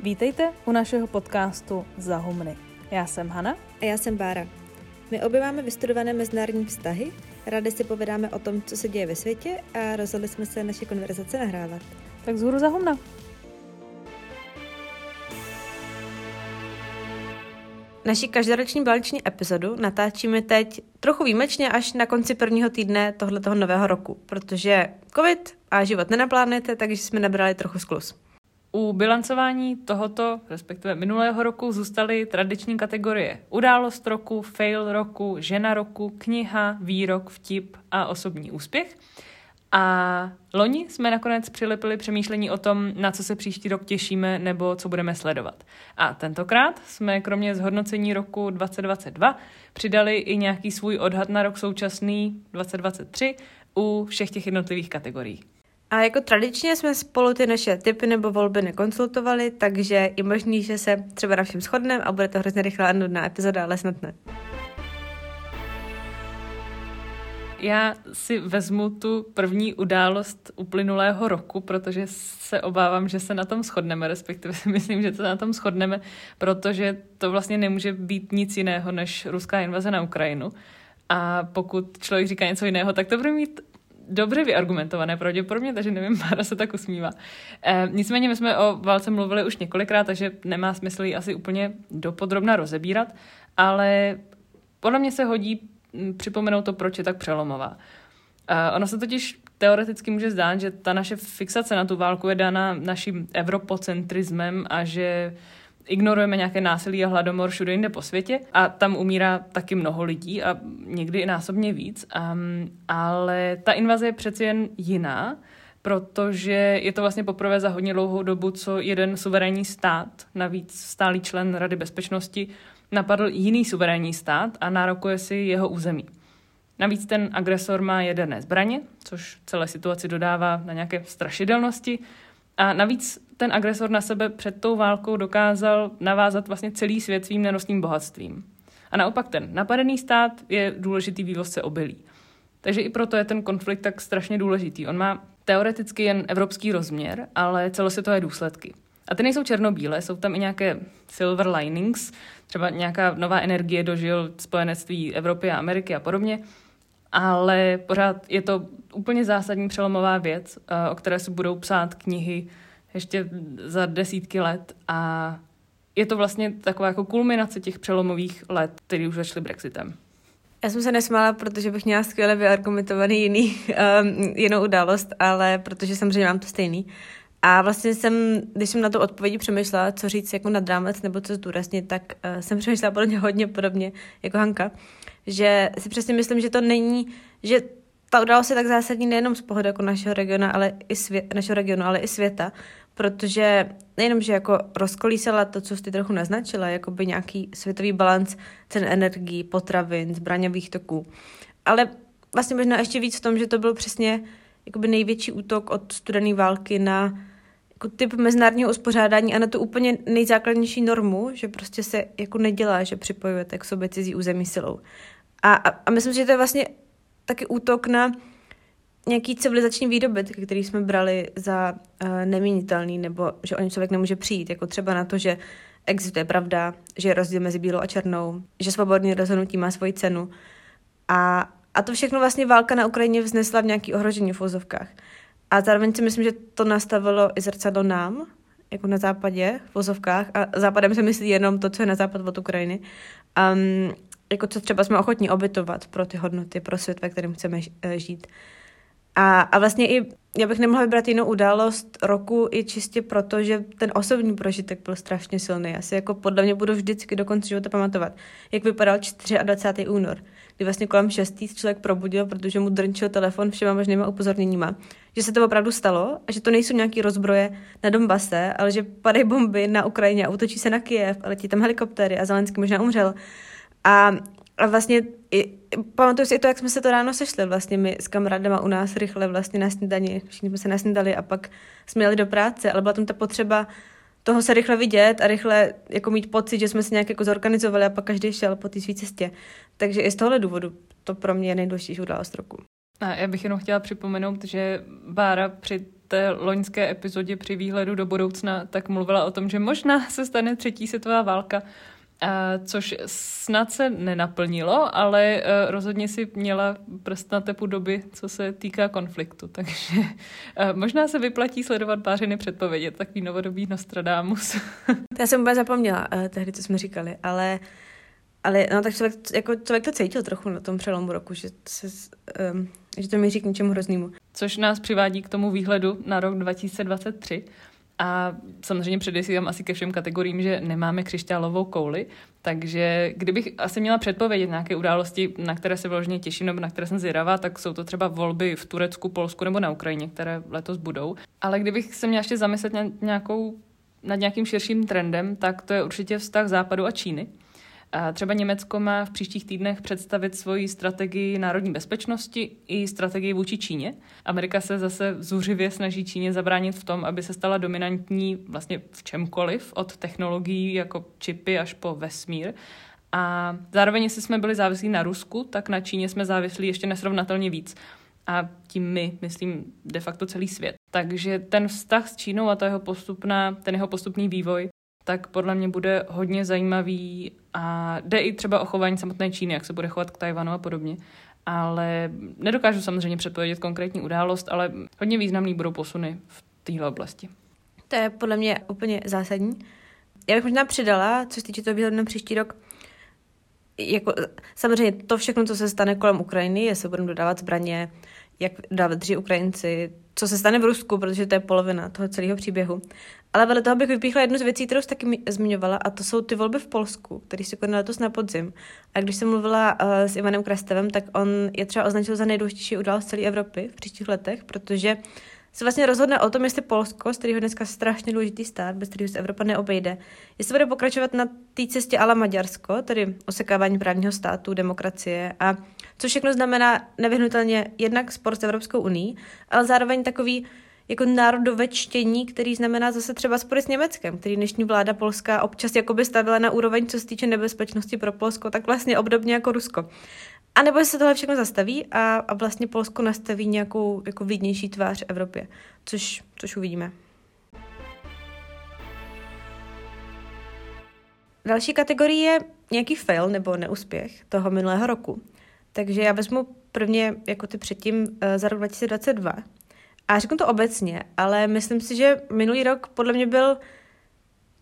Vítejte u našeho podcastu Zahumny. Já jsem Hana. A já jsem Bára. My obě máme vystudované mezinárodní vztahy, rádi si povídáme o tom, co se děje ve světě a rozhodli jsme se naše konverzace nahrávat. Tak zhůru Zahumna. Naši každoroční báleční epizodu natáčíme teď trochu výjimečně až na konci prvního týdne tohletoho nového roku, protože covid a život nenaplánujete, takže jsme nabrali trochu sklus. U bilancování tohoto, respektive minulého roku, zůstaly tradiční kategorie událost roku, fail roku, žena roku, kniha, výrok, vtip a osobní úspěch. A loni jsme nakonec přilepili přemýšlení o tom, na co se příští rok těšíme nebo co budeme sledovat. A tentokrát jsme kromě zhodnocení roku 2022 přidali i nějaký svůj odhad na rok současný 2023 u všech těch jednotlivých kategorií. A jako tradičně jsme spolu ty naše typy nebo volby nekonsultovali, takže je možný, že se třeba na všem shodneme a bude to hrozně rychlá a nudná epizoda, ale snad ne. Já si vezmu tu první událost uplynulého roku, protože se obávám, že se na tom shodneme, respektive si myslím, že to na tom shodneme, protože to vlastně nemůže být nic jiného než ruská invaze na Ukrajinu. A pokud člověk říká něco jiného, tak to bude mít dobře vyargumentované pravděpodobně, takže nevím, Mára se tak usmívá. E, nicméně my jsme o válce mluvili už několikrát, takže nemá smysl ji asi úplně dopodrobna rozebírat, ale podle mě se hodí připomenout to, proč je tak přelomová. E, ono se totiž teoreticky může zdát, že ta naše fixace na tu válku je dána naším evropocentrismem a že ignorujeme nějaké násilí a hladomor všude jinde po světě a tam umírá taky mnoho lidí a někdy i násobně víc. Um, ale ta invaze je přeci jen jiná, protože je to vlastně poprvé za hodně dlouhou dobu, co jeden suverénní stát, navíc stálý člen Rady bezpečnosti, napadl jiný suverénní stát a nárokuje si jeho území. Navíc ten agresor má jaderné zbraně, což celé situaci dodává na nějaké strašidelnosti. A navíc ten agresor na sebe před tou válkou dokázal navázat vlastně celý svět svým nenostným bohatstvím. A naopak ten napadený stát je důležitý vývozce obilí. Takže i proto je ten konflikt tak strašně důležitý. On má teoreticky jen evropský rozměr, ale celosvětové důsledky. A ty nejsou černobílé, jsou tam i nějaké silver linings, třeba nějaká nová energie dožil spojenectví Evropy a Ameriky a podobně, ale pořád je to úplně zásadní přelomová věc, eh, o které se budou psát knihy ještě za desítky let a je to vlastně taková jako kulminace těch přelomových let, které už začaly Brexitem. Já jsem se nesmála, protože bych měla skvěle vyargumentovaný jiný, um, jinou událost, ale protože samozřejmě mám to stejný. A vlastně jsem, když jsem na to odpovědi přemýšlela, co říct jako nad rámec nebo co zdůraznit, tak uh, jsem přemýšlela podle hodně podobně jako Hanka, že si přesně myslím, že to není, že ta událost je tak zásadní nejenom z pohledu jako našeho regionu, ale i svět, našeho regionu, ale i světa, protože nejenom, že jako rozkolísala to, co jste trochu naznačila, jako by nějaký světový balans cen energií, potravin, zbraňových toků, ale vlastně možná ještě víc v tom, že to byl přesně jakoby největší útok od studené války na jako typ mezinárodního uspořádání a na tu úplně nejzákladnější normu, že prostě se jako nedělá, že připojujete k sobě cizí území silou. A, a, a myslím, že to je vlastně taky útok na nějaký civilizační výdobyt, který jsme brali za uh, neměnitelný, nebo že o ně člověk nemůže přijít, jako třeba na to, že existuje pravda, že je rozdíl mezi bílou a černou, že svobodné rozhodnutí má svoji cenu. A, a to všechno vlastně válka na Ukrajině vznesla v nějaký ohrožení v. A zároveň si myslím, že to nastavilo i zrcadlo nám, jako na západě, v vozovkách. A západem se myslí jenom to, co je na západ od Ukrajiny. Um, jako co třeba jsme ochotní obytovat pro ty hodnoty, pro svět, ve kterém chceme eh, žít. A, a vlastně i já bych nemohla vybrat jinou událost roku i čistě proto, že ten osobní prožitek byl strašně silný. Asi jako podle mě budu vždycky do konce života pamatovat, jak vypadal 24. únor, kdy vlastně kolem 6. člověk probudil, protože mu drnčil telefon všema možnýma upozorněníma, že se to opravdu stalo a že to nejsou nějaký rozbroje na Donbase, ale že padají bomby na Ukrajině a útočí se na Kyjev a letí tam helikoptéry a Zelenský možná umřel. A, a vlastně i, pamatuju si i to, jak jsme se to ráno sešli vlastně my s kamarádama u nás rychle vlastně na snídani, všichni jsme se nasnídali a pak jsme jeli do práce, ale byla tam ta potřeba toho se rychle vidět a rychle jako mít pocit, že jsme se nějak jako zorganizovali a pak každý šel po té své cestě. Takže i z tohohle důvodu to pro mě je nejdůležitější událost roku. A já bych jenom chtěla připomenout, že Bára při té loňské epizodě při výhledu do budoucna, tak mluvila o tom, že možná se stane třetí světová válka, a což snad se nenaplnilo, ale uh, rozhodně si měla prst na tepu doby, co se týká konfliktu. Takže uh, možná se vyplatí sledovat pářiny předpovědět, takový novodobý Nostradamus. Já jsem úplně zapomněla uh, tehdy, co jsme říkali, ale ale no, tak člověk, jako, člověk to cítil trochu na tom přelomu roku, že, se, um, že to míří k něčemu hroznému. Což nás přivádí k tomu výhledu na rok 2023. A samozřejmě předesílám asi ke všem kategoriím, že nemáme křišťálovou kouli, takže kdybych asi měla předpovědět nějaké události, na které se vložně těším nebo na které jsem zvědavá, tak jsou to třeba volby v Turecku, Polsku nebo na Ukrajině, které letos budou. Ale kdybych se měla ještě zamyslet nějakou, nad nějakým širším trendem, tak to je určitě vztah Západu a Číny. A třeba Německo má v příštích týdnech představit svoji strategii národní bezpečnosti i strategii vůči Číně. Amerika se zase zuřivě snaží Číně zabránit v tom, aby se stala dominantní vlastně v čemkoliv, od technologií jako čipy až po vesmír. A zároveň, jestli jsme byli závislí na Rusku, tak na Číně jsme závislí ještě nesrovnatelně víc. A tím my, myslím, de facto celý svět. Takže ten vztah s Čínou a ta jeho postupná, ten jeho postupný vývoj tak podle mě bude hodně zajímavý a jde i třeba o chování samotné Číny, jak se bude chovat k Tajvanu a podobně. Ale nedokážu samozřejmě předpovědět konkrétní událost, ale hodně významný budou posuny v téhle oblasti. To je podle mě úplně zásadní. Já bych možná přidala, co se týče toho výhledu na příští rok, jako, samozřejmě to všechno, co se stane kolem Ukrajiny, jestli budeme dodávat zbraně, jak dávat dřív Ukrajinci, co se stane v Rusku, protože to je polovina toho celého příběhu. Ale vedle toho bych vypíchla jednu z věcí, kterou jsi taky zmiňovala, a to jsou ty volby v Polsku, které se konaly letos na podzim. A když jsem mluvila uh, s Ivanem Krastevem, tak on je třeba označil za nejdůležitější událost celé Evropy v příštích letech, protože se vlastně rozhodne o tom, jestli Polsko, z kterého dneska strašně důležitý stát, bez kterého se Evropa neobejde, jestli bude pokračovat na té cestě ala Maďarsko, tedy osekávání právního státu, demokracie a co všechno znamená nevyhnutelně jednak spor s Evropskou uní, ale zároveň takový jako národovečtění, který znamená zase třeba spory s Německem, který dnešní vláda polská občas jakoby stavila na úroveň, co se týče nebezpečnosti pro Polsko, tak vlastně obdobně jako Rusko. A nebo se tohle všechno zastaví a, a vlastně Polsko nastaví nějakou jako vidnější tvář Evropě, což, což uvidíme. Další kategorie je nějaký fail nebo neúspěch toho minulého roku. Takže já vezmu prvně jako ty předtím eh, za rok 2022. A řeknu to obecně, ale myslím si, že minulý rok podle mě byl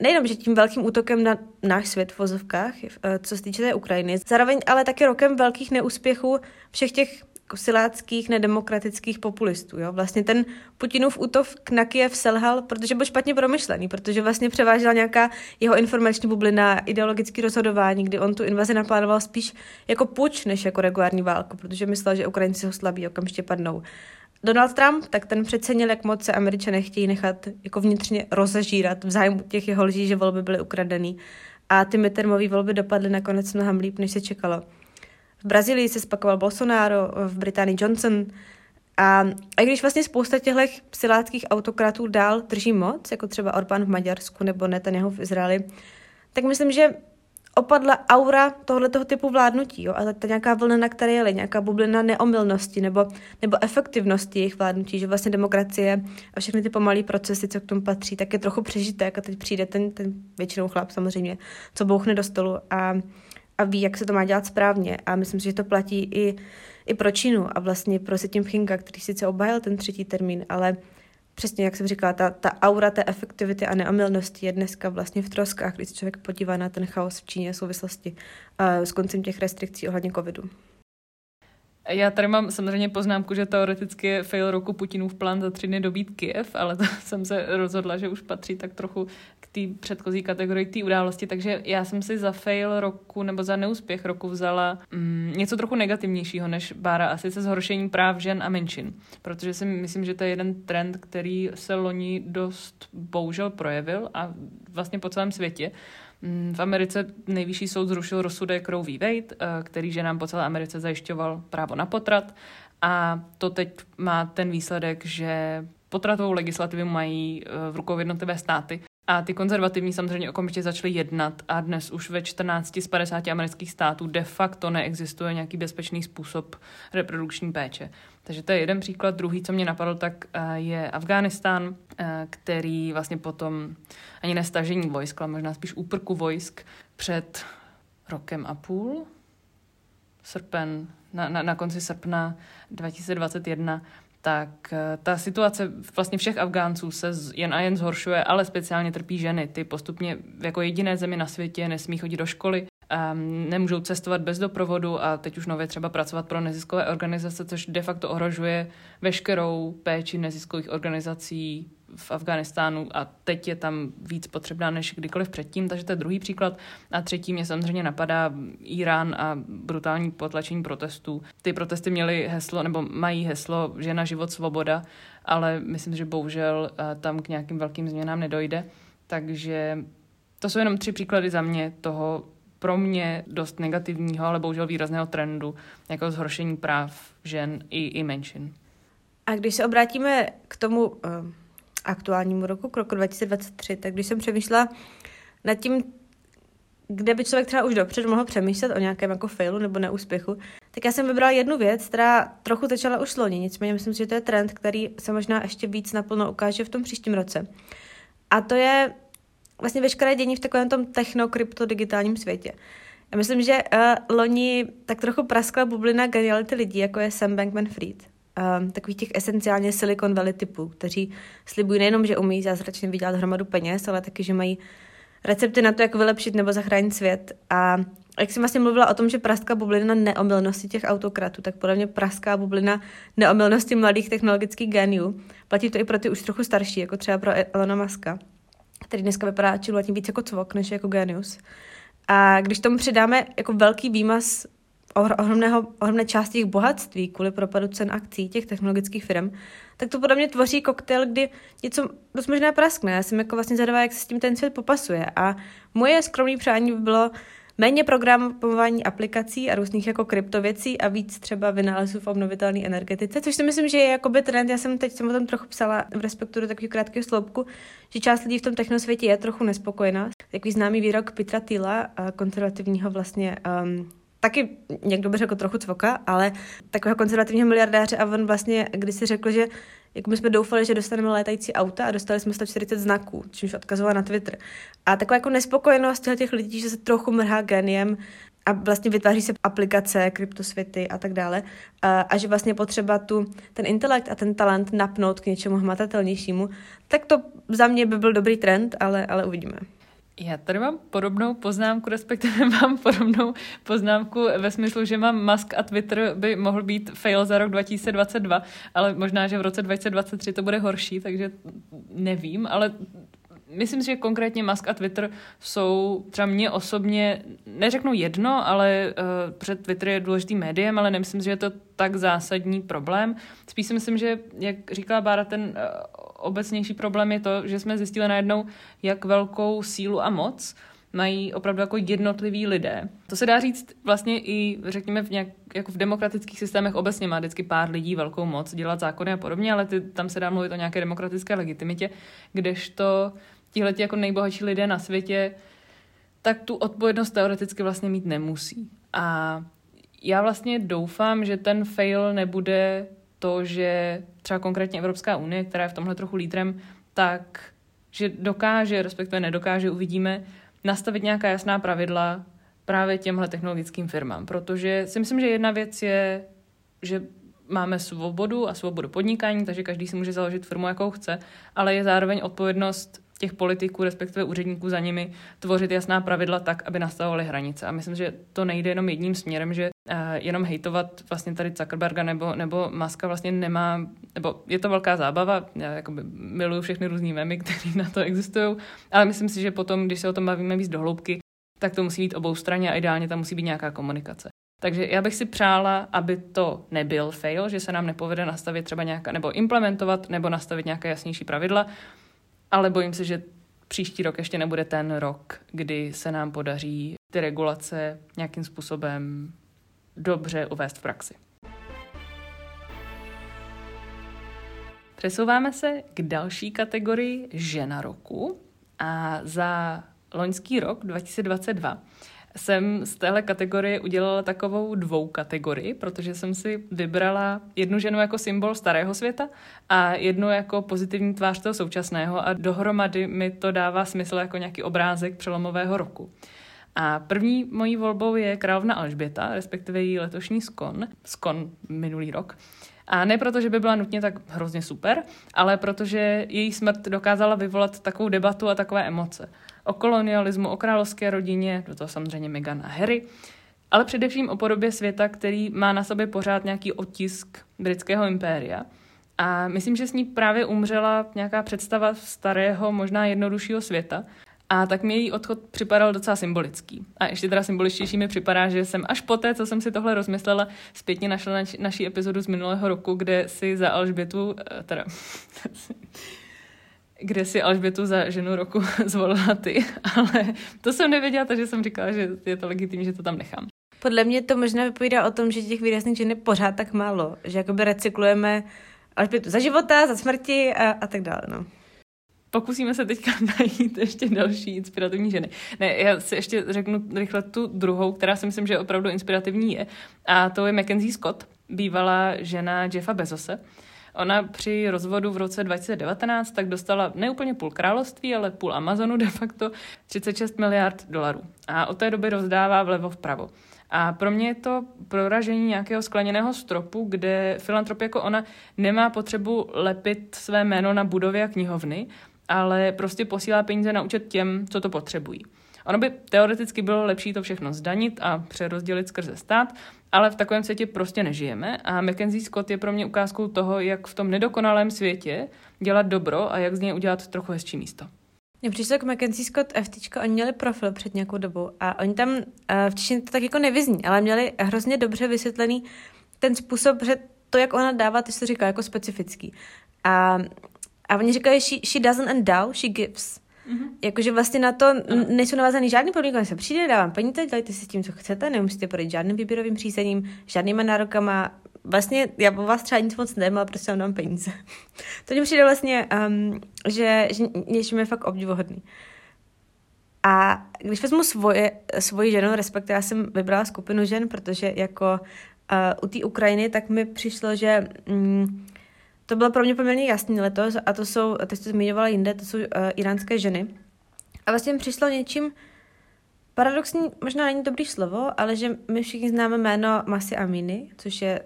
nejenom, že tím velkým útokem na náš svět v vozovkách, eh, co se týče té Ukrajiny, zároveň ale taky rokem velkých neúspěchů všech těch jako siláckých, nedemokratických populistů. Jo? Vlastně ten Putinův útok na Kiev selhal, protože byl špatně promyšlený, protože vlastně převážela nějaká jeho informační bublina, ideologické rozhodování, kdy on tu invazi naplánoval spíš jako puč, než jako regulární válku, protože myslel, že Ukrajinci ho slabí, okamžitě padnou. Donald Trump, tak ten přecenil, jak moc se američané chtějí nechat jako vnitřně rozežírat v zájmu těch jeho lží, že volby byly ukradený. A ty midtermové volby dopadly nakonec mnohem líp, než se čekalo. V Brazílii se spakoval Bolsonaro, v Británii Johnson. A, a když vlastně spousta těchto siláckých autokratů dál drží moc, jako třeba Orbán v Maďarsku nebo Netanyahu v Izraeli, tak myslím, že opadla aura tohoto typu vládnutí, jo? a ta nějaká vlna, na které jeli, nějaká bublina neomylnosti nebo, nebo efektivnosti jejich vládnutí, že vlastně demokracie a všechny ty pomalé procesy, co k tomu patří, tak je trochu přežitek a teď přijde ten, ten většinou chlap samozřejmě, co bouchne do stolu a, a ví, jak se to má dělat správně a myslím si, že to platí i, i pro Čínu a vlastně pro Xi Jinpinga, který sice obhájil ten třetí termín, ale přesně jak jsem říkala, ta, ta aura té efektivity a neomylnosti je dneska vlastně v troskách, když se člověk podívá na ten chaos v Číně v souvislosti uh, s koncem těch restrikcí ohledně covidu. Já tady mám samozřejmě poznámku, že teoreticky je fail roku Putinův plán za tři dny dobít Kiev, ale to jsem se rozhodla, že už patří tak trochu k té předchozí kategorii té události, takže já jsem si za fail roku nebo za neúspěch roku vzala mm, něco trochu negativnějšího než Bára, a sice zhoršení práv žen a menšin, protože si myslím, že to je jeden trend, který se loni dost bohužel projevil a vlastně po celém světě. Mm, v Americe nejvyšší soud zrušil rozsudek Roe v. Wade, eh, který ženám po celé Americe zajišťoval právo na potrat a to teď má ten výsledek, že potratovou legislativu mají eh, v rukou jednotlivé státy A ty konzervativní samozřejmě okamžitě začaly jednat a dnes už ve 14 z 50 amerických států de facto neexistuje nějaký bezpečný způsob reprodukční péče. Takže to je jeden příklad. Druhý, co mě napadl, tak eh, je Afghánistán, eh, který vlastně potom ani nestažení vojsk, ale možná spíš úprku vojsk před rokem a půl, srpen, na, na, na konci srpna 2021, tak eh, ta situace vlastně všech Afgánců se jen a jen zhoršuje, ale speciálně trpí ženy. Ty postupně jako jediné zemi na světě nesmí chodit do školy, um, nemůžou cestovat bez doprovodu a teď už nově třeba pracovat pro neziskové organizace, což de facto ohrožuje veškerou péči neziskových organizací v Afganistánu a teď je tam víc potřebná než kdykoliv předtím, takže to je druhý příklad. A třetí mě samozřejmě napadá Irán a brutální potlačení protestů. Ty protesty měly heslo, nebo mají heslo žena, život, svoboda, ale myslím, že bohužel eh, tam k nějakým velkým změnám nedojde. Takže to jsou jenom tři příklady za mě toho pro mě dost negativního, ale bohužel výrazného trendu, jako zhoršení práv žen i, i menšin. A když se obrátíme k tomu uh aktuálnímu roku, k roku 2023, tak když jsem přemýšlela nad tím, kde by člověk třeba už dopředu mohl přemýšlet o nějakém jako failu nebo neúspěchu, tak já jsem vybrala jednu věc, která trochu začala už loni, nicméně myslím si, že to je trend, který se možná ještě víc naplno ukáže v tom příštím roce. A to je vlastně veškeré dění v takovém tom techno, krypto, digitálním světě. Já myslím, že uh, loni tak trochu praskla bublina geniality lidí, jako je Sam Bankman-Fried um, takových těch esenciálně Silicon Valley typů, kteří slibují nejenom, že umí zázračně vydělat hromadu peněz, ale taky, že mají recepty na to, jak vylepšit nebo zachránit svět. A jak jsem vlastně mluvila o tom, že praská bublina neomylnosti těch autokratů, tak podle mě praská bublina neomylnosti mladých technologických geniů. Platí to i pro ty už trochu starší, jako třeba pro Elona Muska, který dneska vypadá čím víc jako cvok, než jako genius. A když tomu přidáme jako velký výmaz ohromného, ohromné části jejich bohatství kvůli propadu cen akcí těch technologických firm, tak to podle mě tvoří koktejl, kdy něco dost možná praskne. Já jsem jako vlastně zadavá, jak se s tím ten svět popasuje. A moje skromné přání by bylo méně programování aplikací a různých jako kryptověcí a víc třeba vynálezů v obnovitelné energetice, což si myslím, že je jakoby trend. Já jsem teď jsem o tom trochu psala v respektu do takového krátkého sloupku, že část lidí v tom technosvětě je trochu nespokojená. Takový známý výrok Petra Tila, konzervativního vlastně um, taky někdo by řekl trochu cvoka, ale takového konzervativního miliardáře a on vlastně když si řekl, že jako my jsme doufali, že dostaneme létající auta a dostali jsme 140 znaků, čímž odkazoval na Twitter. A taková jako nespokojenost těch lidí, že se trochu mrhá geniem a vlastně vytváří se aplikace, kryptosvěty a tak dále. A, a že vlastně potřeba tu, ten intelekt a ten talent napnout k něčemu hmatatelnějšímu, tak to za mě by byl dobrý trend, ale, ale uvidíme. Já tady mám podobnou poznámku, respektive mám podobnou poznámku ve smyslu, že mám Musk a Twitter by mohl být fail za rok 2022, ale možná, že v roce 2023 to bude horší, takže nevím, ale myslím si, že konkrétně Musk a Twitter jsou třeba mě osobně, neřeknu jedno, ale uh, před Twitter je důležitý médiem, ale nemyslím si, že je to tak zásadní problém. Spíš si myslím, že, jak říkala Bára, ten uh, obecnější problém je to, že jsme zjistili najednou, jak velkou sílu a moc mají opravdu jako jednotliví lidé. To se dá říct vlastně i, řekněme, v, nějak, jako v demokratických systémech obecně má vždycky pár lidí velkou moc dělat zákony a podobně, ale ty, tam se dá mluvit o nějaké demokratické legitimitě, kdežto tihle jako nejbohatší lidé na světě, tak tu odpovědnost teoreticky vlastně mít nemusí. A já vlastně doufám, že ten fail nebude to, že třeba konkrétně Evropská unie, která je v tomhle trochu lídrem, tak že dokáže, respektive nedokáže, uvidíme, nastavit nějaká jasná pravidla právě těmhle technologickým firmám. Protože si myslím, že jedna věc je, že máme svobodu a svobodu podnikání, takže každý si může založit firmu, jakou chce, ale je zároveň odpovědnost těch politiků, respektive úředníků za nimi, tvořit jasná pravidla tak, aby nastavovaly hranice. A myslím, že to nejde jenom jedním směrem, že uh, jenom hejtovat vlastně tady Zuckerberga nebo, nebo Maska vlastně nemá, nebo je to velká zábava, já jakoby miluju všechny různý memy, které na to existují, ale myslím si, že potom, když se o tom bavíme víc dohloubky, tak to musí být obou straně a ideálně tam musí být nějaká komunikace. Takže já bych si přála, aby to nebyl fail, že se nám nepovede nastavit třeba nějaká, nebo implementovat, nebo nastavit nějaké jasnější pravidla, ale bojím se, že příští rok ještě nebude ten rok, kdy se nám podaří ty regulace nějakým způsobem dobře uvést v praxi. Přesouváme se k další kategorii žena roku. A za loňský rok, 2022, jsem z téhle kategorie udělala takovou dvou kategorii, protože jsem si vybrala jednu ženu jako symbol starého světa a jednu jako pozitivní tvář toho současného a dohromady mi to dává smysl jako nějaký obrázek přelomového roku. A první mojí volbou je královna Alžběta, respektive její letošní skon, skon minulý rok. A ne proto, že by byla nutně tak hrozně super, ale protože její smrt dokázala vyvolat takovou debatu a takové emoce. O kolonialismu, o královské rodině, do toho samozřejmě Meghan a Harry, ale především o podobě světa, který má na sobě pořád nějaký otisk britského impéria. A myslím, že s ní právě umřela nějaká představa starého, možná jednoduššího světa, a tak mi její odchod připadal docela symbolický. A ještě teda symboličtější mi připadá, že jsem až poté, co jsem si tohle rozmyslela, zpětně našla naši, naší epizodu z minulého roku, kde si za Alžbětu, eh, teda, kde si Alžbětu za ženu roku zvolila ty, ale to jsem nevěděla, takže jsem říkala, že je to legitimní, že to tam nechám. Podle mě to možná vypovídá o tom, že těch výrazných žen je pořád tak málo, že jakoby recyklujeme Alžbětu za života, za smrti a, a tak dále, no pokusíme se teďka najít ještě další inspirativní ženy. Ne, já si ještě řeknu rychle tu druhou, která si myslím, že opravdu inspirativní je. A to je Mackenzie Scott, bývalá žena Jeffa Bezose. Ona při rozvodu v roce 2019 tak dostala neúplně půl království, ale půl Amazonu de facto 36 miliard dolarů. A od té doby rozdává vlevo vpravo. A pro mě je to proražení nějakého skleněného stropu, kde filantrop jako ona nemá potřebu lepit své jméno na budově a knihovny, ale prostě posílá peníze na účet těm, co to potřebují. Ono by teoreticky bylo lepší to všechno zdanit a přerozdělit skrze stát, ale v takovém světě prostě nežijeme a Mackenzie Scott je pro mě ukázkou toho, jak v tom nedokonalém světě dělat dobro a jak z něj udělat trochu hezčí místo. Mně přišlo jako Mackenzie Scott FT, oni měli profil před nějakou dobou a oni tam, eh, v češtině to tak jako nevyzní, ale měli hrozně dobře vysvětlený ten způsob, že to, jak ona dává, ty se říká jako specifický. A a oni říkají, she, she doesn't endow, she gives. Mm-hmm. Jakože vlastně na to nejsou navázaný žádný podmínky, se přijde, dávám peníze, dělejte si s tím, co chcete, nemusíte projít žádným výběrovým řízením, žádnýma nárokama. Vlastně já po vás třeba nic moc nevím, ale prostě vám dám peníze. to mi přijde vlastně, um, že, že něčím je fakt obdivuhodný. A když vezmu svoje, svoji ženu, respektive já jsem vybrala skupinu žen, protože jako uh, u té Ukrajiny, tak mi přišlo, že um, to bylo pro mě poměrně jasný letos a to jsou, teď jste zmiňovala jinde, to jsou uh, iránské ženy. A vlastně mi přišlo něčím, paradoxní možná není dobrý slovo, ale že my všichni známe jméno Masi Amini, což je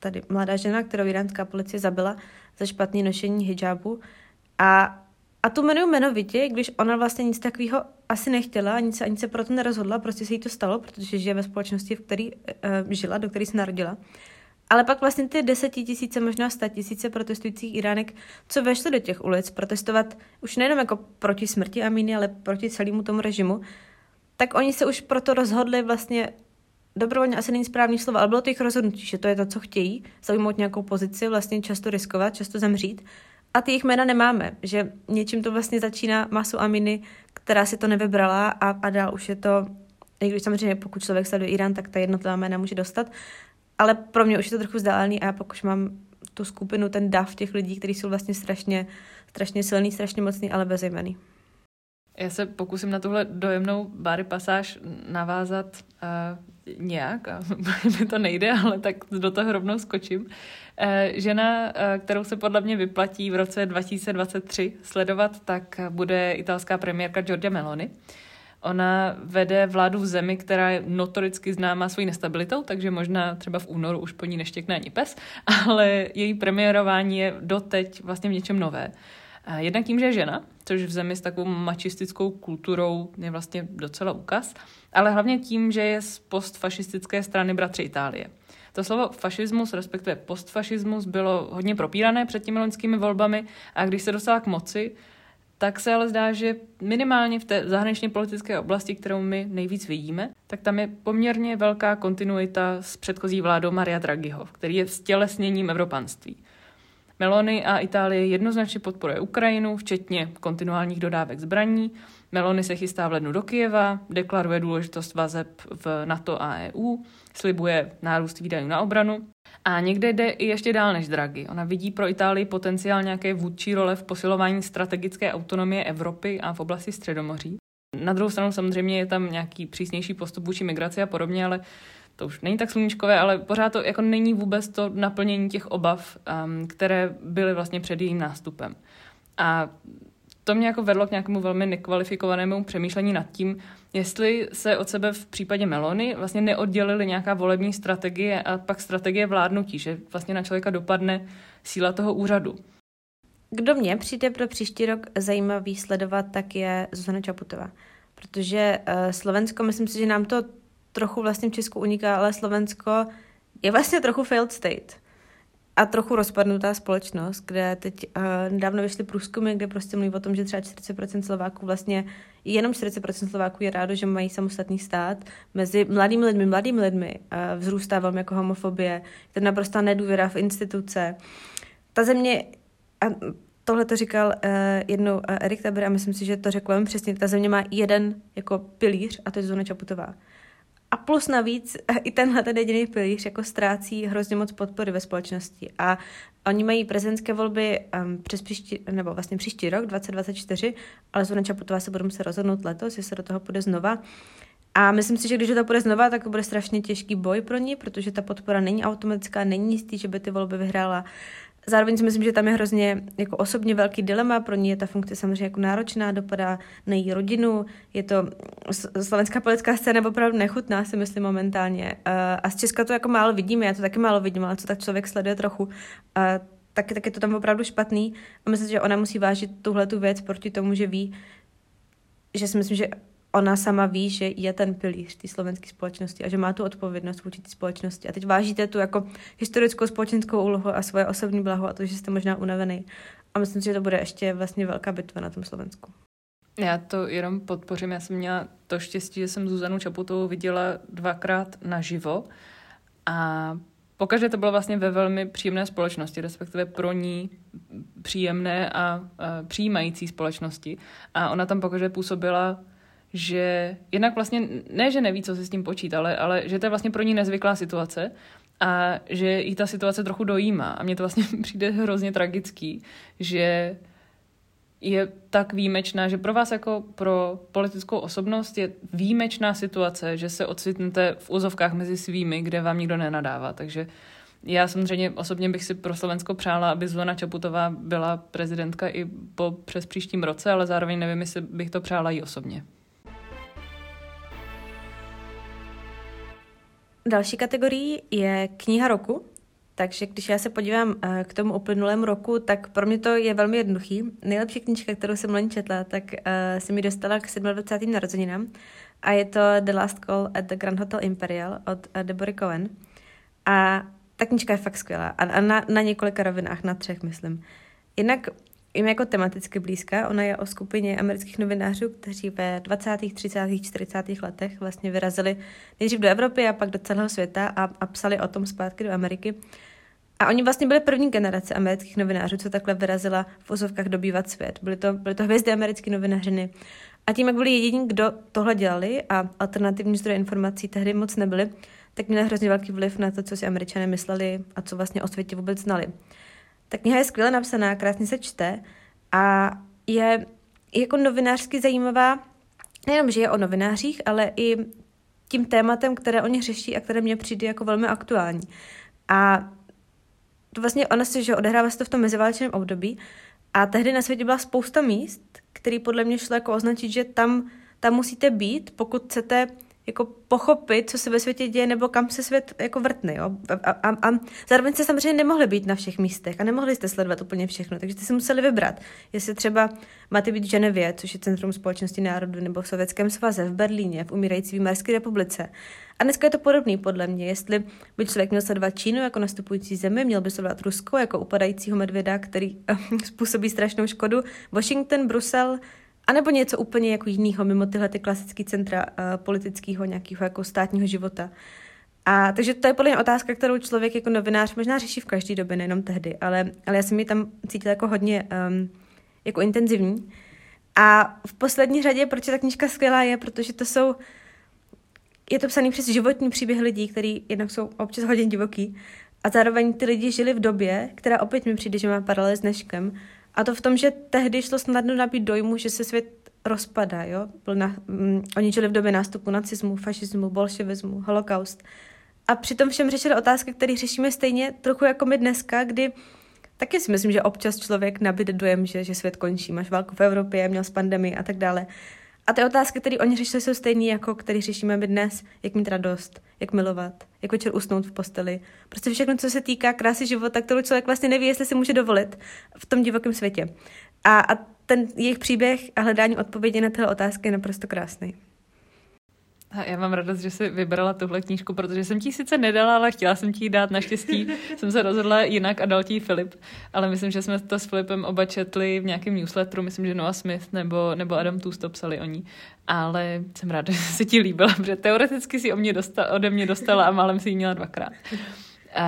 tady mladá žena, kterou iránská policie zabila za špatný nošení hijabu. A, a tu jmenuju jmenovitě, když ona vlastně nic takového asi nechtěla, ani se, ani se proto nerozhodla, prostě se jí to stalo, protože žije ve společnosti, v které uh, žila, do které se narodila. Ale pak vlastně ty desetitisíce, možná sta tisíce protestujících Iránek, co vešly do těch ulic protestovat už nejenom jako proti smrti Amíny, ale proti celému tomu režimu, tak oni se už proto rozhodli vlastně dobrovolně asi není správný slovo, ale bylo to jejich rozhodnutí, že to je to, co chtějí, zaujmout nějakou pozici, vlastně často riskovat, často zemřít. A ty jejich jména nemáme, že něčím to vlastně začíná masu Aminy, která si to nevybrala a, a dál už je to, i když samozřejmě pokud člověk sleduje Irán, tak ta jednotlivá jména může dostat, ale pro mě už je to trochu vzdálený a pak už mám tu skupinu, ten dav těch lidí, kteří jsou vlastně strašně, strašně silný, strašně mocný, ale bezejmený. Já se pokusím na tuhle dojemnou bary pasáž navázat uh, nějak, a mi to nejde, ale tak do toho rovnou skočím. Uh, žena, uh, kterou se podle mě vyplatí v roce 2023 sledovat, tak bude italská premiérka Giorgia Meloni. Uh, Ona vede vládu v zemi, která je notoricky známá svojí nestabilitou, takže možná třeba v únoru už po ní neštěkne ani pes, ale její premiérování je doteď vlastně v něčem nové. Jednak tím, že je žena, což v zemi s takovou mačistickou kulturou je vlastně docela úkaz, ale hlavně tím, že je z postfašistické strany bratři Itálie. To slovo fašismus, respektive postfašismus, bylo hodně propírané před těmi loňskými volbami a když se dostala k moci, tak se ale zdá, že minimálně v té zahraničně politické oblasti, kterou my nejvíc vidíme, tak tam je poměrně velká kontinuita s předchozí vládou Maria Draghiho, který je stělesněním evropanství. Meloni a Itálie jednoznačně podporuje Ukrajinu, včetně kontinuálních dodávek zbraní. Meloni se chystá v lednu do Kijeva, deklaruje důležitost vazeb v NATO a EU, slibuje nárůst výdajů na obranu. A někde jde i ještě dál než Draghi. Ona vidí pro Itálii potenciál nějaké vůdčí role v posilování strategické autonomie Evropy a v oblasti Středomoří. Na druhou stranu samozřejmě je tam nějaký přísnější postup vůči migraci a podobně, ale to už není tak sluníčkové, ale pořád to jako není vůbec to naplnění těch obav, um, které byly vlastně před jejím nástupem. A to mě jako vedlo k nějakému velmi nekvalifikovanému přemýšlení nad tím, jestli se od sebe v případě Melony vlastně neoddělily nějaká volební strategie a pak strategie vládnutí, že vlastně na člověka dopadne síla toho úřadu. Kdo mě přijde pro příští rok zajímavý sledovat, tak je Zuzana Čaputová. Protože uh, Slovensko, myslím si, že nám to trochu vlastně v Česku uniká, ale Slovensko je vlastně trochu failed state a trochu rozpadnutá společnost, kde teď uh, nedávno vyšly průzkumy, kde prostě mluví o tom, že třeba 40% Slováků vlastně, jenom 40% Slováků je rádo, že mají samostatný stát. Mezi mladými lidmi, mladými lidmi uh, vzrůstá velmi jako homofobie, je naprostá nedůvěra v instituce. Ta země, a tohle to říkal uh, jednou uh, Erik Taber a myslím si, že to řekl velmi přesně, ta země má jeden jako pilíř a to je Zona Čaputová. A plus navíc i tenhle ten jediný pilíř jako ztrácí hrozně moc podpory ve společnosti. A oni mají prezidentské volby um, přes příští, nebo vlastně příští rok, 2024, ale Zuna Čaputová se bude muset rozhodnout letos, jestli se do toho půjde znova. A myslím si, že když to bude znova, tak to bude strašně těžký boj pro ní, protože ta podpora není automatická, není jistý, že by ty volby vyhrála. Zároveň si myslím, že tam je hrozně jako osobně velký dilema, pro ní je ta funkce samozřejmě jako náročná, dopadá na její rodinu, je to slovenská politická scéna opravdu nechutná, si myslím momentálně. A z Česka to jako málo vidíme, já to taky málo vidím, ale co tak člověk sleduje trochu, tak, tak je to tam opravdu špatný. A myslím, že ona musí vážit tuhle tu věc proti tomu, že ví, že si myslím, že ona sama ví, že je ten pilíř té slovenské společnosti a že má tu odpovědnost vůči té společnosti. A teď vážíte tu jako historickou společenskou úlohu a svoje osobní blaho a to, že jste možná unavený. A myslím si, že to bude ještě vlastně velká bitva na tom Slovensku. Já to jenom podpořím. Já jsem měla to štěstí, že jsem Zuzanu Čaputovou viděla dvakrát naživo a pokaždé to bylo vlastně ve velmi příjemné společnosti, respektive pro ní příjemné a, a přijímající společnosti. A ona tam pokaždé působila že jednak vlastně ne, že neví, co se s tím počít, ale, ale že to je vlastně pro ní nezvyklá situace a že jí ta situace trochu dojímá. A mně to vlastně přijde hrozně tragický, že je tak výjimečná, že pro vás jako pro politickou osobnost je výjimečná situace, že se ocitnete v úzovkách mezi svými, kde vám nikdo nenadává. Takže já samozřejmě osobně bych si pro Slovensko přála, aby Zuzana Čaputová byla prezidentka i po přes příštím roce, ale zároveň nevím, jestli bych to přála i osobně. Další kategorií je kniha roku. Takže když já se podívám eh, k tomu uplynulému roku, tak pro mě to je velmi jednoduchý. Nejlepší knižka, kterou jsem loni četla, tak uh, se mi dostala k 27. narozeninám a je to The Last Call at the Grand Hotel Imperial od uh, Deborah Cohen. A ta knižka je fakt skvělá a na, na několika rovinách, na třech, myslím. Jinak jim jako tematicky blízká. Ona je o skupině amerických novinářů, kteří ve 20., 30., 40. letech vlastně vyrazili nejdřív do Evropy a pak do celého světa a, a psali o tom zpátky do Ameriky. A oni vlastně byli první generace amerických novinářů, co takhle vyrazila v ozovkách dobývat svět. Byly to, byly to hvězdy americké novinařiny. A tím, jak byli jediní, kdo tohle dělali a alternativní zdroje informací tehdy moc nebyly, tak měli hrozně velký vliv na to, co si američané mysleli a co vlastně o světě vůbec znali. Ta kniha je skvěle napsaná, krásně se čte a je jako novinářsky zajímavá, nejenom, že je o novinářích, ale i tím tématem, které oni řeší a které mě přijde jako velmi aktuální. A to vlastně ona si, že odehrává se to v tom meziválečném období a tehdy na světě byla spousta míst, který podle mě šlo jako označit, že tam, tam musíte být, pokud chcete jako pochopit, co se ve světě děje, nebo kam se svět jako vrtne, jo. A, a, a zároveň jste samozřejmě nemohli být na všech místech a nemohli jste sledovat úplně všechno, takže jste si museli vybrat. Jestli třeba máte být v Ženevě, což je Centrum společnosti národů, nebo v Sovětském svaze, v Berlíně, v umírající Výmarské republice. A dneska je to podobný podle mě. Jestli by člověk měl sledovat Čínu jako nastupující zemi, měl by sledovat Rusko jako upadajícího medvěda, který způsobí strašnou škodu, Washington, Brusel, a nebo něco úplně jako jiného, mimo tyhle ty klasické centra uh, politického nějakého jako státního života. A takže to je podle mě otázka, kterou člověk jako novinář možná řeší v každé době, nejenom tehdy, ale, ale já jsem ji tam cítila jako hodně um, jako intenzivní. A v poslední řadě, proč je ta knižka skvělá, je, protože to jsou je to psaný přes životní příběh lidí, který jednak jsou občas hodně divoký a zároveň ty lidi žili v době, která opět mi přijde, že má paralel s dneškem. A to v tom, že tehdy šlo snadno nabít dojmu, že se svět rozpadá. Jo? Byl na, um, oni žili v době nástupu nacismu, fašismu, bolševismu, holokaust. A přitom všem řešili otázky, které řešíme stejně trochu jako my dneska, kdy taky si myslím, že občas člověk nabíde dojem, že, že svět končí. Máš válku v Evropě, měl s pandemii a tak dále. A ty otázky, které oni řešili, jsou stejné, jako které řešíme my dnes. Jak mít radost, jak milovat, jak večer usnout v posteli. Prostě všechno, co se týká krásy života, kterou člověk vlastně neví, jestli si může dovolit v tom divokém světě. A, a ten jejich příběh a hledání odpovědi na tyhle otázky je naprosto krásný. A já mám radost, že jsi vybrala tuhle knížku, protože jsem ti sice nedala, ale chtěla jsem ti ji dát. Naštěstí jsem se rozhodla jinak a dal ti Filip. Ale myslím, že jsme to s Filipem oba četli v nějakém newsletteru. Myslím, že Noah Smith nebo, nebo Adam Tusto psali o ní. Ale jsem ráda, že se ti líbila, protože teoreticky si o mě dostala, ode mě dostala a málem si ji měla dvakrát.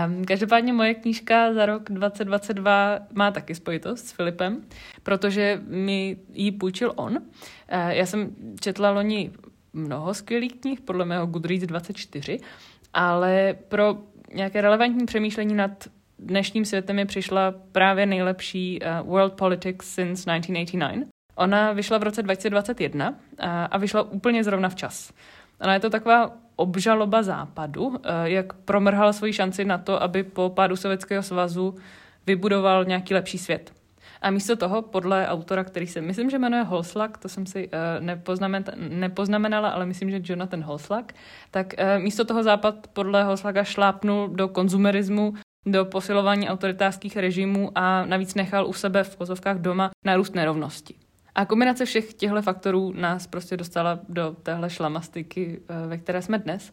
Um, každopádně moje knížka za rok 2022 má taky spojitost s Filipem, protože mi ji půjčil on. Uh, já jsem četla loni mnoho skvělých knih, podle mého Goodreads 24, ale pro nějaké relevantní přemýšlení nad dnešním světem mi přišla právě nejlepší uh, World Politics since 1989. Ona vyšla v roce 2021 a, a vyšla úplně zrovna včas. Ona je to taková obžaloba západu, uh, jak promrhal svoji šanci na to, aby po pádu Sovětského svazu vybudoval nějaký lepší svět. A místo toho, podle autora, který se myslím, že jmenuje Holslag, to jsem si uh, nepoznamenala, ale myslím, že Jonathan Holslag, tak uh, místo toho Západ podle Holslaga šlápnul do konzumerismu, do posilování autoritářských režimů a navíc nechal u sebe v pozovkách doma nárůst nerovnosti. A kombinace všech těchto faktorů nás prostě dostala do téhle šlamastiky, eh, ve které jsme dnes.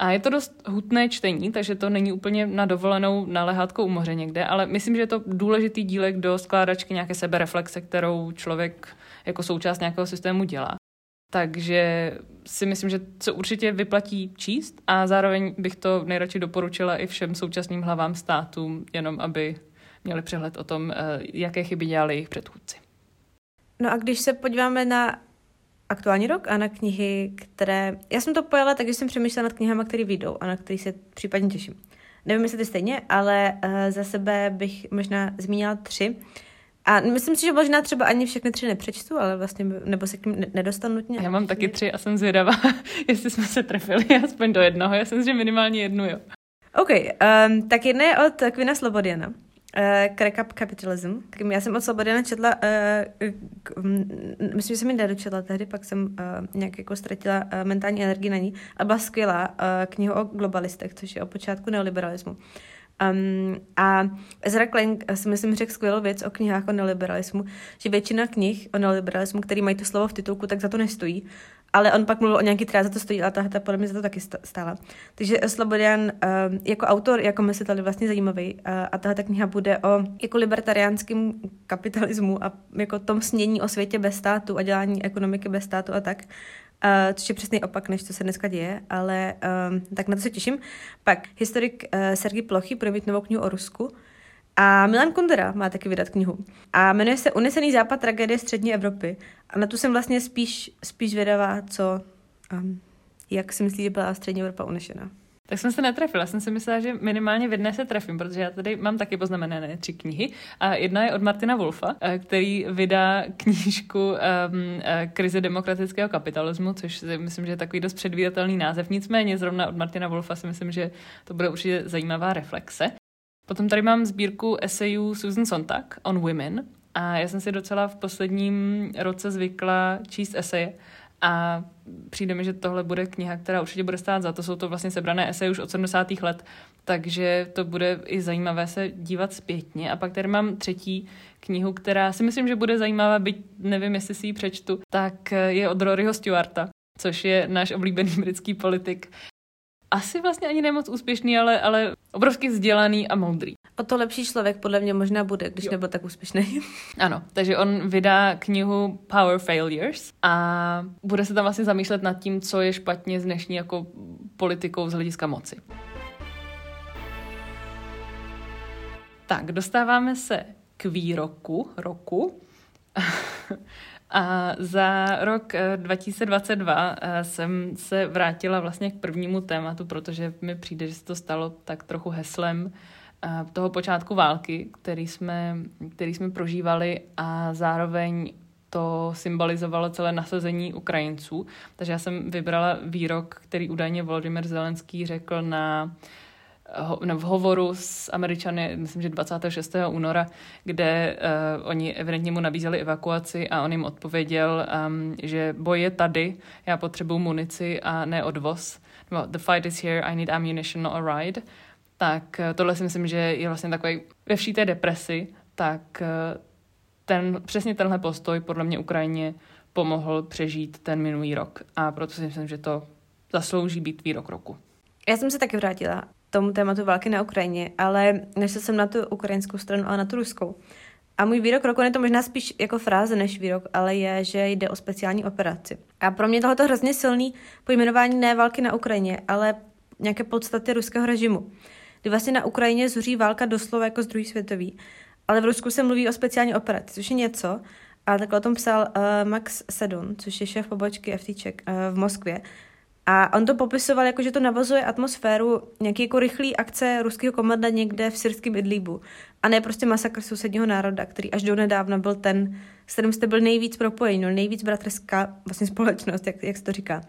A je to dost hutné čtení, takže to není úplně na dovolenou na lehátko u moře někde, ale myslím, že je to důležitý dílek do skládačky nějaké sebereflexe, kterou člověk jako součást nějakého systému dělá. Takže si myslím, že se určitě vyplatí číst a zároveň bych to nejradši doporučila i všem současným hlavám státům, jenom aby měli přehled o tom, eh, jaké chyby dělali jejich předchůdci. No a když se podíváme na aktuální rok a na knihy, které... Já jsem to pojala tak, že jsem přemýšlela nad knihami, které vyjdou a na které se případně těším. Nevím, jestli to stejně, ale uh, za sebe bych možná zmínila tři. A myslím si, že možná třeba ani všechny tři nepřečtu, ale vlastně, nebo se k ním nedostanu nutně. Já mám taky tři a jsem zvědavá, jestli jsme se trefili aspoň do jednoho. Já jsem si, že minimálně jednu, jo. OK, um, tak jedna je od Kvina Slobodiana. Uh, Crack Up Capitalism. Já jsem od Slobodiana četla, uh, k, um, myslím, že jsem ji nedočetla tehdy, pak jsem uh, nějak jako ztratila uh, mentální energii na ní a byla skvělá uh, kniha o globalistech, což je o počátku neoliberalismu. Um, a Ezra Klein si myslím řekl skvělou věc o knihách o neoliberalismu, že většina knih o neoliberalismu, který mají to slovo v titulku, tak za to nestojí. Ale on pak mluvil o nějaký, která za to stojí, a ta, ta podle mě za to taky stála. Takže Slobodian uh, jako autor, jako myslitel vlastně zajímavý uh, a tahle kniha bude o jako libertariánském kapitalismu a jako tom snění o světě bez státu a dělání ekonomiky bez státu a tak. Uh, což je přesný opak, než co se dneska děje, ale um, tak na to se těším. Pak historik uh, Sergij Plochy bude mít novou knihu o Rusku a Milan Kundera má taky vydat knihu. A jmenuje se Unesený západ tragédie střední Evropy. A na tu jsem vlastně spíš, spíš vědavá, co, um, jak si myslí, že byla střední Evropa unešená. Tak jsem se netrefila. Jsem si myslela, že minimálně v jedné se trefím, protože já tady mám taky poznamenané tři knihy. A jedna je od Martina Wolfa, eh, který vydá knížku um, Krize demokratického kapitalismu, což si myslím, že je takový dost předvídatelný název. Nicméně zrovna od Martina Wolfa si myslím, že to bude určitě zajímavá reflexe. Potom tady mám sbírku esejů Susan Sontag on women a já jsem si docela v posledním roce zvykla číst eseje a přijde mi, že tohle bude kniha, která určitě bude stát za to. Jsou to vlastně sebrané eseje už od 70. let, takže to bude i zajímavé se dívat zpětně. A pak tady mám třetí knihu, která si myslím, že bude zajímavá, byť nevím, jestli si ji přečtu, tak je od Roryho Stewarta, což je náš oblíbený britský politik, asi vlastně ani nemoc úspěšný, ale, ale obrovsky vzdělaný a moudrý. O to lepší člověk podle mě možná bude, když jo. nebyl tak úspěšný. Ano, takže on vydá knihu Power Failures a bude se tam vlastně zamýšlet nad tím, co je špatně s dnešní jako politikou z hlediska moci. Tak, dostáváme se k výroku roku. A za rok 2022 eh, jsem se vrátila vlastně k prvnímu tématu, protože mi přijde, že se to stalo tak trochu heslem toho počátku války, který jsme, který jsme prožívali a zároveň to symbolizovalo celé nasazení Ukrajinců. Takže já jsem vybrala výrok, který údajně Volodymyr Zelenský řekl na v hovoru s Američany, myslím, že 26. února, kde uh, oni evidentně mu nabízeli evakuaci a on jim odpověděl, um, že boj je tady, já potřebuji munici a ne odvoz. No, the fight is here, I need ammunition, not a ride. Tak uh, tohle si myslím, že je vlastně takový ve vší té depresi, tak uh, ten, přesně tenhle postoj podle mě Ukrajině pomohl přežít ten minulý rok. A proto si myslím, že to zaslouží být výrok roku. Já jsem se taky vrátila tomu tématu války na Ukrajině, ale nešla jsem na tu ukrajinskou stranu, ale na tu ruskou. A můj výrok roku je to možná spíš jako fráze než výrok, ale je, že jde o speciální operaci. A pro mě tohle hrozně silný pojmenování ne války na Ukrajině, ale nějaké podstaty ruského režimu. Kdy vlastně na Ukrajině zuří válka doslova jako z druhý světový. Ale v Rusku se mluví o speciální operaci, což je něco, a takhle o tom psal uh, Max Sedon, což je šéf pobočky FTček uh, v Moskvě. A on to popisoval jako, že to navazuje atmosféru nějaký jako rychlý akce ruského komanda někde v syrském Idlíbu. A ne prostě masakr sousedního národa, který až do nedávna byl ten, s kterým jste byl nejvíc propojení, no, nejvíc bratrská vlastně společnost, jak, jak se to říká.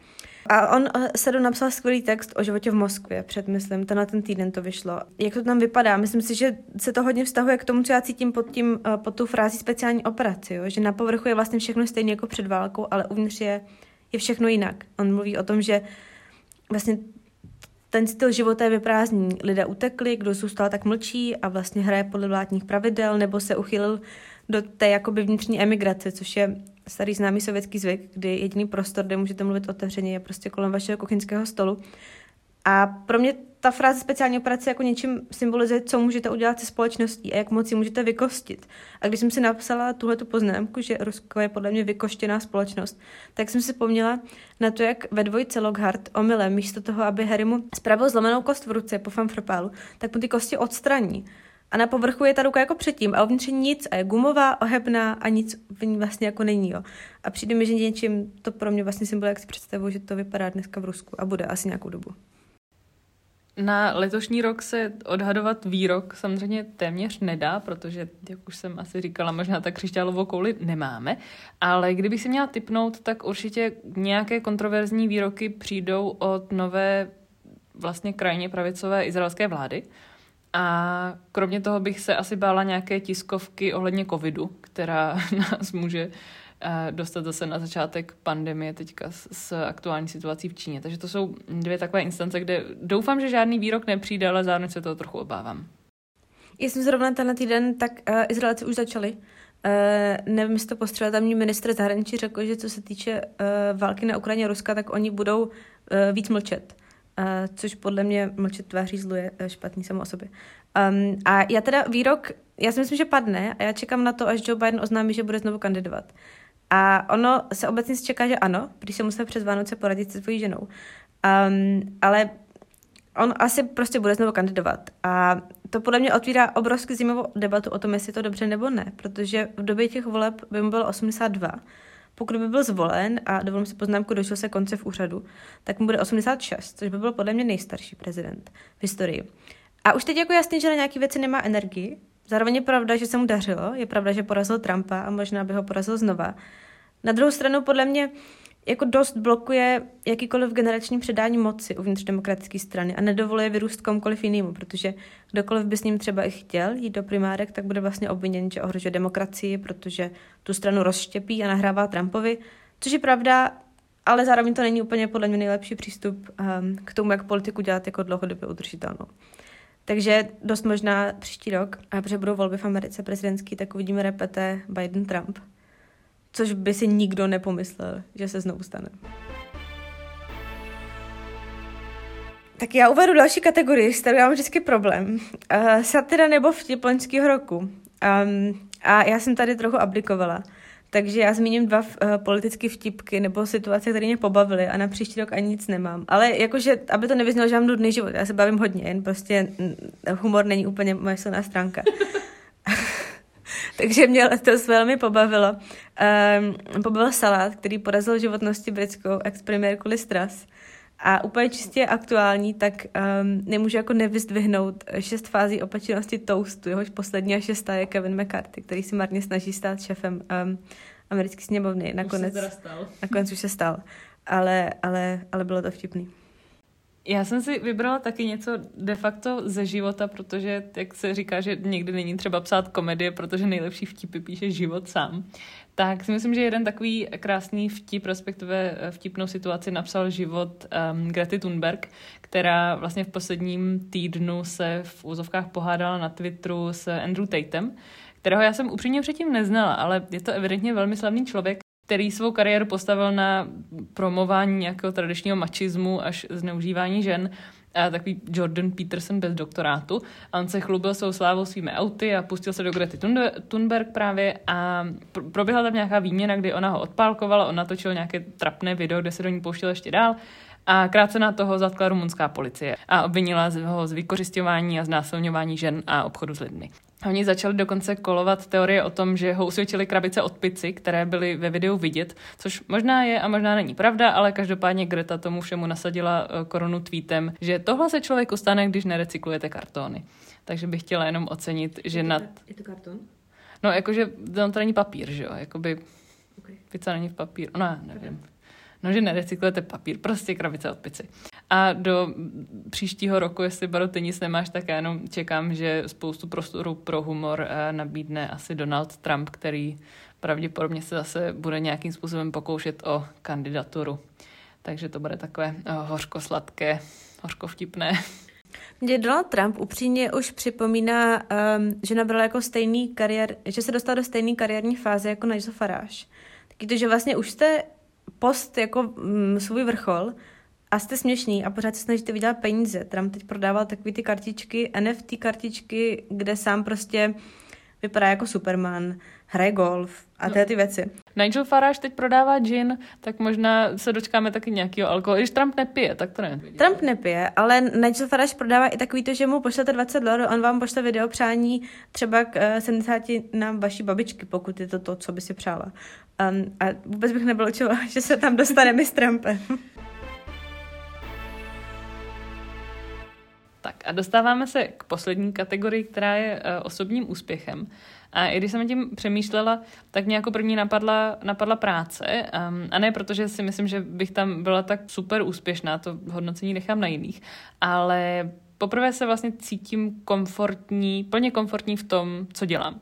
A on eh, se do napsal skvělý text o životě v Moskvě před, myslím, tenhle ten týden to vyšlo. Jak to tam vypadá? Myslím si, že se to hodně vztahuje k tomu, co já cítím pod, tím, eh, pod tu frází speciální operaci, jo? že na povrchu je vlastně všechno stejné jako před válkou, ale uvnitř je, je všechno jinak. On mluví o tom, že vlastně ten styl života je vyprázdný. Lidé utekli, kdo zůstal, tak mlčí a vlastně hraje podle vládních pravidel, nebo se uchylil do té jakoby vnitřní emigrace, což je starý známý sovětský zvyk, kdy jediný prostor, kde můžete mluvit otevřeně, je prostě kolem vašeho kuchyňského stolu. A pro mě ta fráze speciální operace jako něčím symbolizuje, co můžete udělat se společností a jak moc ji můžete vykostit. A když jsem si napsala tuhle tu poznámku, že Rusko je podle mě vykoštěná společnost, tak jsem si pomněla na to, jak ve dvojce Lockhart omylem, místo toho, aby Harry mu spravil zlomenou kost v ruce po fanfropálu, tak mu ty kosti odstraní. A na povrchu je ta ruka jako předtím a uvnitř nic a je gumová, ohebná a nic v ní vlastně jako není. Jo. A přijde mi, že něčím to pro mě vlastně symbol, jak si představuju, že to vypadá dneska v Rusku a bude asi nějakou dobu. Na letošní rok se odhadovat výrok samozřejmě téměř nedá, protože, jak už jsem asi říkala, možná tak křišťálovou kouli nemáme, ale kdybych si měla typnout, tak určitě nějaké kontroverzní výroky přijdou od nové vlastně krajně pravicové izraelské vlády. A kromě toho bych se asi bála nějaké tiskovky ohledně covidu, která nás může dostat zase na začátek pandemie teďka s, s aktuální situací v Číně. Takže to jsou dvě takové instance, kde doufám, že žádný výrok nepřijde, ale zároveň se toho trochu obávám. Já jsem zrovna tenhle týden, tak uh, Izraelci už začali. Uh, nevím, jestli to postřelil tamní ministr zahraničí řekl, že co se týče uh, války na Ukrajině Ruska, tak oni budou uh, víc mlčet. Uh, což podle mě mlčet tváří zlu je uh, špatný samo o sobě. Um, a já teda výrok, já si myslím, že padne a já čekám na to, až Joe Biden oznámí, že bude znovu kandidovat. A ono se obecně čeká, že ano, když se musel přes Vánoce poradit se svojí ženou. Um, ale on asi prostě bude znovu kandidovat. A to podle mě otvírá obrovský zajímavou debatu o tom, jestli je to dobře nebo ne, protože v době těch voleb by mu bylo 82. Pokud by byl zvolen a dovolím si poznámku, došel se konce v úřadu, tak mu bude 86, což by byl podle mě nejstarší prezident v historii. A už teď jako jasný, že na nějaké věci nemá energii, Zároveň je pravda, že se mu dařilo, je pravda, že porazil Trumpa a možná by ho porazil znova. Na druhou stranu podle mě jako dost blokuje jakýkoliv generační předání moci uvnitř demokratické strany a nedovoluje vyrůst komukoliv jinému, protože kdokoliv by s ním třeba i chtěl jít do primárek, tak bude vlastně obviněn, že ohrožuje demokracii, protože tu stranu rozštěpí a nahrává Trumpovi, což je pravda, ale zároveň to není úplně podle mě nejlepší přístup um, k tomu, jak politiku dělat jako dlouhodobě udržitelnou. Takže dost možná příští rok, a protože budou volby v Americe prezidentský, tak uvidíme repete Biden-Trump. Což by si nikdo nepomyslel, že se znovu stane. Tak já uvedu další kategorii, s kterou mám vždycky problém. Uh, satira nebo vtip loňského roku. Um, a já jsem tady trochu aplikovala. Takže já zmíním dva uh, politické vtipky nebo situace, které mě pobavily a na příští rok ani nic nemám. Ale jakože, aby to nevyznělo, že mám nudný život, já se bavím hodně, jen prostě humor není úplně moje silná stránka. takže mě letos velmi pobavilo. Um, pobavil salát, který porazil životnosti britskou ex-premiérku Liz Truss. A úplně čistě aktuální, tak um, nemůžu jako nevyzdvihnout šest fází opačnosti toastu. Jehož poslední a šestá je Kevin McCarthy, který si marně snaží stát šefem um, americké sněmovny. Nakonec, už se stal. nakonec už se stal. Ale, ale, ale bylo to vtipný. Já jsem si vybrala taky něco de facto ze života, protože, jak se říká, že někdy není třeba psát komedie, protože nejlepší vtipy píše život sám. Tak si myslím, že jeden takový krásný vtip, respektive vtipnou situaci napsal život um, Grety Thunberg, která vlastně v posledním týdnu se v úzovkách pohádala na Twitteru s Andrew Tatem, kterého já jsem upřímně předtím neznala, ale je to evidentně velmi slavný člověk, který svou kariéru postavil na promování nějakého tradičního mačismu až zneužívání žen takový Jordan Peterson bez doktorátu. A on se chlubil svou slávou svými auty a pustil se do Grety Thunberg právě a proběhla tam nějaká výměna, kdy ona ho odpálkovala, on natočil nějaké trapné video, kde se do ní pouštěl ještě dál a krátce na toho zatkla rumunská policie a obvinila ho z vykořišťování a znásilňování žen a obchodu s lidmi. Oni začali dokonce kolovat teorie o tom, že ho usvědčili krabice od pici, které byly ve videu vidět, což možná je a možná není pravda, ale každopádně Greta tomu všemu nasadila eh, korunu tweetem, že tohle se člověku stane, když nerecyklujete kartony. Takže bych chtěla jenom ocenit, že je to, nad... Je to karton? No, jakože to není papír, že jo? Jakoby okay. pizza není v papír. No, nevím. No, že nerecyklujete papír, prostě krabice od pici. A do příštího roku, jestli Baro tenis nemáš, tak já jenom čekám, že spoustu prostoru pro humor eh, nabídne asi Donald Trump, který pravděpodobně se zase bude nějakým způsobem pokoušet o kandidaturu. Takže to bude takové eh, hořko-sladké, hořko-vtipné. Mně Donald Trump upřímně už připomíná, um, že nabral jako stejný kariér, že se dostal do stejné kariérní fáze jako Nigel Farage. Taky to, že vlastně už jste post jako mm, svůj vrchol a jste směšný a pořád se snažíte vydělat peníze. Trump teď prodával takové ty kartičky, NFT kartičky, kde sám prostě vypadá jako Superman, hraje golf a no. ty věci. Nigel Farage teď prodává gin, tak možná se dočkáme taky nějakého alkoholu. Když Trump nepije, tak to ne. Trump nepije, ale Nigel Farage prodává i takový to, že mu pošlete 20 dolarů, on vám pošle video přání třeba k 70 eh, na vaší babičky, pokud je to to, co by si přála. Um, a vůbec bych nebylo že se tam dostaneme s Trumpem. Tak a dostáváme se k poslední kategorii, která je uh, osobním úspěchem. A i když jsem tím přemýšlela, tak mě jako první napadla, napadla práce. Um, a ne protože si myslím, že bych tam byla tak super úspěšná, to hodnocení nechám na jiných, ale poprvé se vlastně cítím komfortní, plně komfortní v tom, co dělám.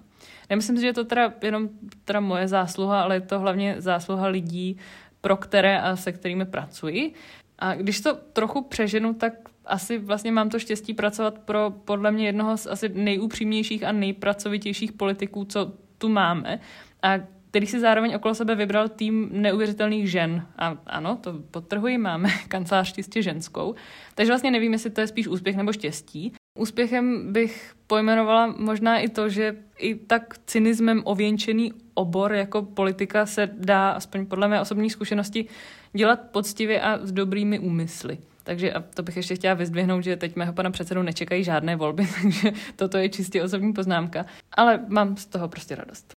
Nemyslím si, že je to teda jenom teda moje zásluha, ale je to hlavně zásluha lidí, pro které a se kterými pracuji. A když to trochu přeženu, tak asi vlastně mám to štěstí pracovat pro podle mě jednoho z asi nejupřímnějších a nejpracovitějších politiků, co tu máme. A který si zároveň okolo sebe vybral tým neuvěřitelných žen. A ano, to podtrhuji, máme kancelář čistě ženskou. Takže vlastně nevím, jestli to je spíš úspěch nebo štěstí. Úspěchem bych pojmenovala možná i to, že i tak cynismem ověnčený obor jako politika se dá, aspoň podle mé osobní zkušenosti, dělat poctivě a s dobrými úmysly. Takže a to bych ještě chtěla vyzdvihnout, že teď mého pana předsedu nečekají žádné volby, takže toto je čistě osobní poznámka. Ale mám z toho prostě radost.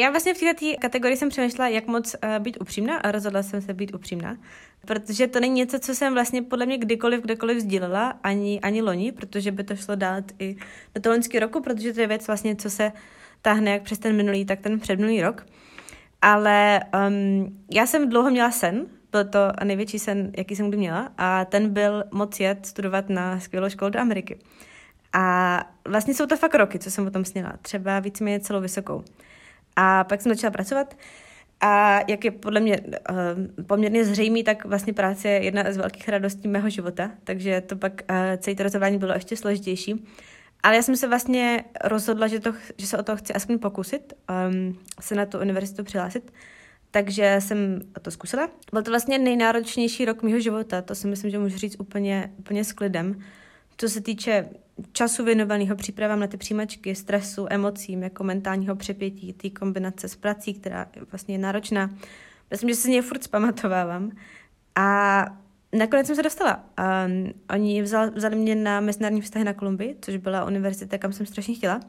Já vlastně v této kategorii jsem přemýšlela, jak moc uh, být upřímná a rozhodla jsem se být upřímná, protože to není něco, co jsem vlastně podle mě kdykoliv, kdekoliv sdílela, ani, ani loni, protože by to šlo dát i do toho loňského roku, protože to je věc vlastně, co se táhne jak přes ten minulý, tak ten předminulý rok. Ale um, já jsem dlouho měla sen, byl to největší sen, jaký jsem kdy měla a ten byl moc jet studovat na skvělou školu do Ameriky. A vlastně jsou to fakt roky, co jsem o tom sněla, třeba víceméně celou vysokou. A pak jsem začala pracovat a jak je podle mě uh, poměrně zřejmý, tak vlastně práce je jedna z velkých radostí mého života, takže to pak uh, celé to rozhodování bylo ještě složitější. Ale já jsem se vlastně rozhodla, že, to, že se o to chci aspoň pokusit, um, se na tu univerzitu přihlásit. Takže jsem to zkusila. Byl to vlastně nejnáročnější rok mého života, to si myslím, že můžu říct úplně, úplně s klidem. Co se týče času věnovaného přípravám na ty přijímačky, stresu, emocím, jako mentálního přepětí, té kombinace s prací, která vlastně je náročná. Myslím, že se z něj furt zpamatovávám. A nakonec jsem se dostala. A oni vzali, vzali mě na mezinárodní vztahy na Kolumbii, což byla univerzita, kam jsem strašně chtěla.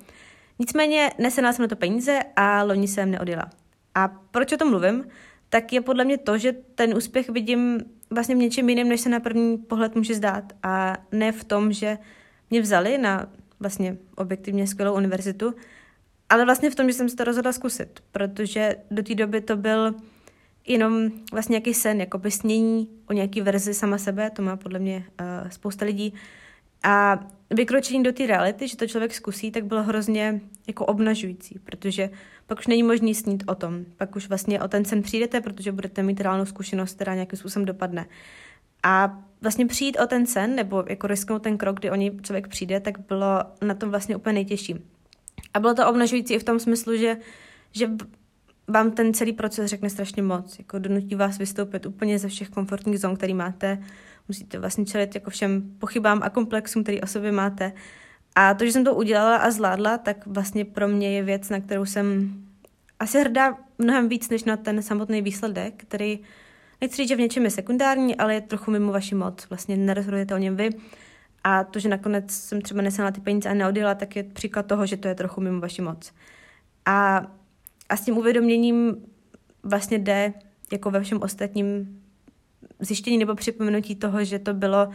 Nicméně nesenala jsem na to peníze a loni jsem neodjela. A proč o tom mluvím? Tak je podle mě to, že ten úspěch vidím vlastně v něčem jiném, než se na první pohled může zdát. A ne v tom, že mě vzali na vlastně objektivně skvělou univerzitu, ale vlastně v tom, že jsem se to rozhodla zkusit, protože do té doby to byl jenom vlastně nějaký sen, jako by snění o nějaký verzi sama sebe, to má podle mě uh, spousta lidí. A vykročení do té reality, že to člověk zkusí, tak bylo hrozně jako obnažující, protože pak už není možný snít o tom. Pak už vlastně o ten sen přijdete, protože budete mít reálnou zkušenost, která nějakým způsobem dopadne. A vlastně přijít o ten sen, nebo jako risknout ten krok, kdy o něj člověk přijde, tak bylo na tom vlastně úplně nejtěžší. A bylo to obnažující i v tom smyslu, že, že vám ten celý proces řekne strašně moc. Jako donutí vás vystoupit úplně ze všech komfortních zón, který máte. Musíte vlastně čelit jako všem pochybám a komplexům, který o sobě máte. A to, že jsem to udělala a zvládla, tak vlastně pro mě je věc, na kterou jsem asi hrdá mnohem víc, než na ten samotný výsledek, který nechci říct, že v něčem je sekundární, ale je trochu mimo vaši moc. Vlastně nerozhodujete o něm vy. A to, že nakonec jsem třeba nesela ty peníze a neodjela, tak je příklad toho, že to je trochu mimo vaši moc. A, a s tím uvědoměním vlastně jde jako ve všem ostatním zjištění nebo připomenutí toho, že to bylo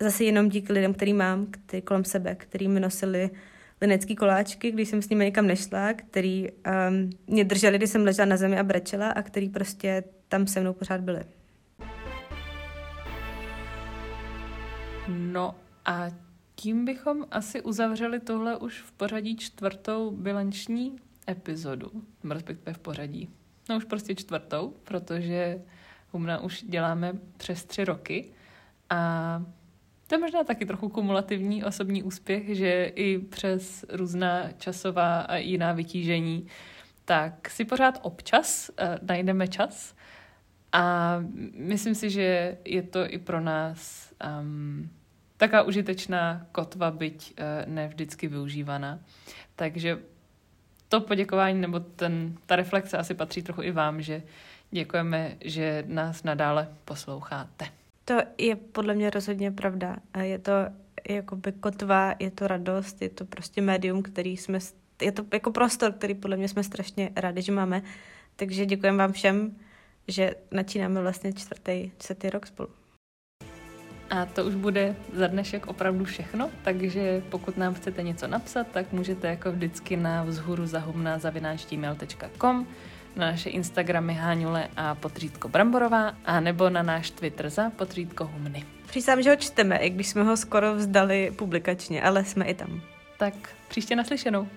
zase jenom díky lidem, který mám, který kolem sebe, který mi nosili linecký koláčky, když jsem s nimi někam nešla, který um, mě drželi, když jsem ležela na zemi a brečela a který prostě tam se mnou pořád byli. No a tím bychom asi uzavřeli tohle už v pořadí čtvrtou bilanční epizodu, respektive v pořadí. No už prostě čtvrtou, protože Humna už děláme přes tři roky a to je možná taky trochu kumulativní osobní úspěch, že i přes různá časová a jiná vytížení, tak si pořád občas uh, najdeme čas a myslím si, že je to i pro nás um, taká užitečná kotva, byť uh, ne vždycky využívaná. Takže to poděkování nebo ten, ta reflexe asi patří trochu i vám, že děkujeme, že nás nadále posloucháte. To je podle mě rozhodně pravda. Je to jakoby kotva, je to radost, je to prostě médium, který jsme, je to jako prostor, který podle mě jsme strašně rádi, že máme. Takže děkujeme vám všem, že načínáme vlastně čtvrtý, čtvrtý rok spolu. A to už bude za dnešek opravdu všechno, takže pokud nám chcete něco napsat, tak můžete jako vždycky na vzhůru zahumná zavináčtýmail.com na naše Instagramy Háňule a potřítko Bramborová a nebo na náš Twitter za potřítko Humny. Přísám, že ho čteme, i když jsme ho skoro vzdali publikačně, ale jsme i tam. Tak příště naslyšenou.